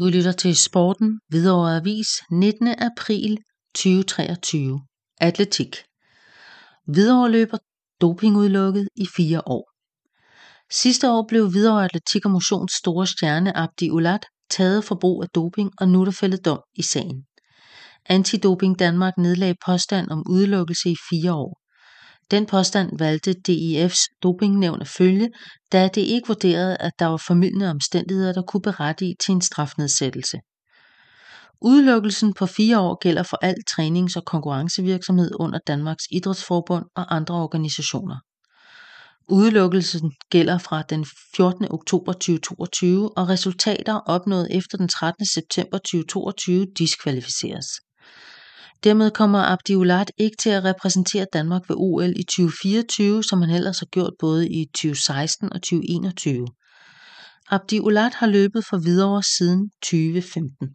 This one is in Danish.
Du lytter til Sporten Hvidovre Avis 19. april 2023. Atletik. Hvidovre løber dopingudelukket i fire år. Sidste år blev Hvidovre Atletik og Motions store stjerne Abdi Ulat taget for brug af doping, og nu er der fældet dom i sagen. Antidoping Danmark nedlagde påstand om udelukkelse i fire år. Den påstand valgte DIF's dopingnævn at følge, da det ikke vurderede, at der var formidlende omstændigheder, der kunne berettige til en strafnedsættelse. Udelukkelsen på fire år gælder for al trænings- og konkurrencevirksomhed under Danmarks Idrætsforbund og andre organisationer. Udelukkelsen gælder fra den 14. oktober 2022, og resultater opnået efter den 13. september 2022 diskvalificeres. Dermed kommer Abdiulat ikke til at repræsentere Danmark ved OL i 2024, som han ellers har gjort både i 2016 og 2021. Abdiulat har løbet for Hvidovre siden 2015.